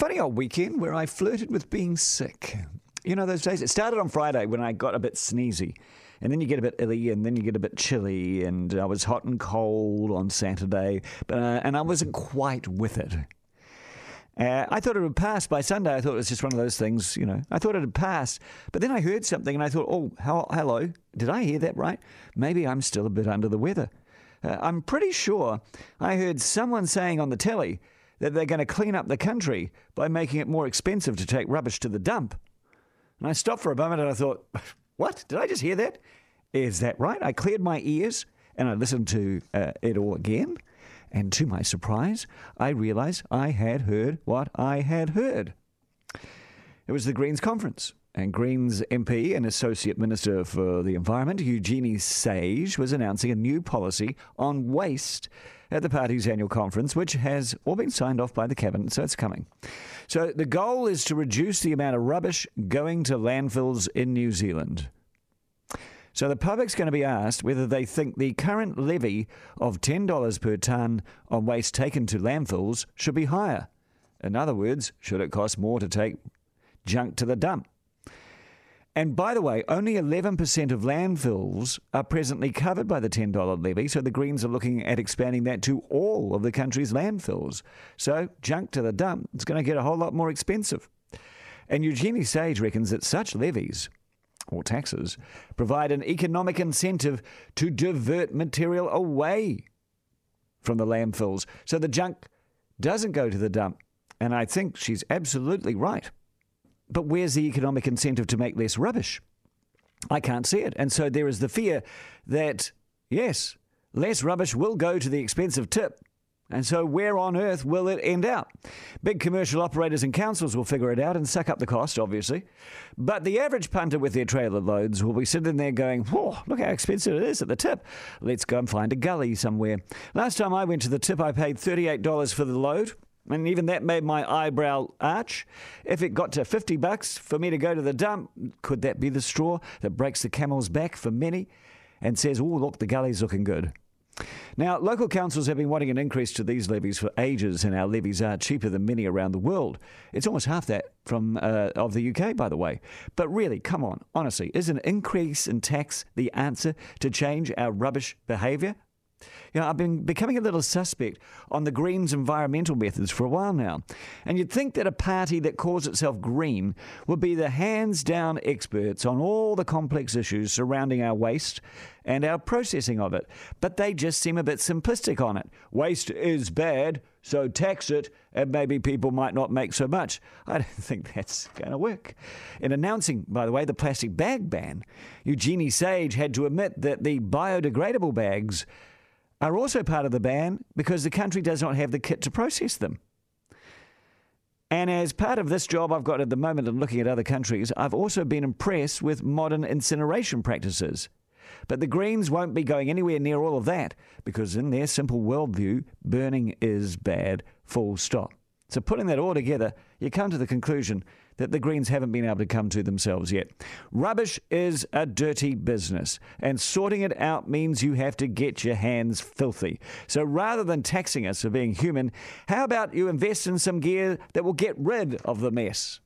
funny old weekend where I flirted with being sick. You know those days? It started on Friday when I got a bit sneezy. And then you get a bit illy, and then you get a bit chilly, and I was hot and cold on Saturday, but, uh, and I wasn't quite with it. Uh, I thought it would pass by Sunday. I thought it was just one of those things, you know. I thought it had passed. But then I heard something and I thought, oh, how, hello. Did I hear that right? Maybe I'm still a bit under the weather. Uh, I'm pretty sure I heard someone saying on the telly that they're going to clean up the country by making it more expensive to take rubbish to the dump. And I stopped for a moment and I thought, what? Did I just hear that? Is that right? I cleared my ears and I listened to uh, it all again. And to my surprise, I realized I had heard what I had heard. It was the Greens conference. And Greens MP and Associate Minister for the Environment, Eugenie Sage, was announcing a new policy on waste at the party's annual conference, which has all been signed off by the cabinet, so it's coming. So the goal is to reduce the amount of rubbish going to landfills in New Zealand. So the public's going to be asked whether they think the current levy of $10 per tonne on waste taken to landfills should be higher. In other words, should it cost more to take junk to the dump? And by the way, only 11% of landfills are presently covered by the $10 levy, so the Greens are looking at expanding that to all of the country's landfills. So junk to the dump is going to get a whole lot more expensive. And Eugenie Sage reckons that such levies or taxes, provide an economic incentive to divert material away from the landfills so the junk doesn't go to the dump. And I think she's absolutely right. But where's the economic incentive to make less rubbish? I can't see it. And so there is the fear that, yes, less rubbish will go to the expensive tip and so, where on earth will it end up? Big commercial operators and councils will figure it out and suck up the cost, obviously. But the average punter with their trailer loads will be sitting there going, Whoa, look how expensive it is at the tip. Let's go and find a gully somewhere. Last time I went to the tip, I paid $38 for the load. And even that made my eyebrow arch. If it got to 50 bucks for me to go to the dump, could that be the straw that breaks the camel's back for many and says, oh, look, the gully's looking good? Now, local councils have been wanting an increase to these levies for ages, and our levies are cheaper than many around the world. It's almost half that from uh, of the UK, by the way. But really, come on, honestly, is an increase in tax the answer to change our rubbish behaviour? You know, I've been becoming a little suspect on the Greens' environmental methods for a while now. And you'd think that a party that calls itself Green would be the hands down experts on all the complex issues surrounding our waste and our processing of it. But they just seem a bit simplistic on it. Waste is bad, so tax it, and maybe people might not make so much. I don't think that's going to work. In announcing, by the way, the plastic bag ban, Eugenie Sage had to admit that the biodegradable bags are also part of the ban because the country does not have the kit to process them. And as part of this job I've got at the moment and looking at other countries, I've also been impressed with modern incineration practices. But the Greens won't be going anywhere near all of that because, in their simple worldview, burning is bad, full stop. So, putting that all together, you come to the conclusion that the Greens haven't been able to come to themselves yet. Rubbish is a dirty business, and sorting it out means you have to get your hands filthy. So rather than taxing us for being human, how about you invest in some gear that will get rid of the mess?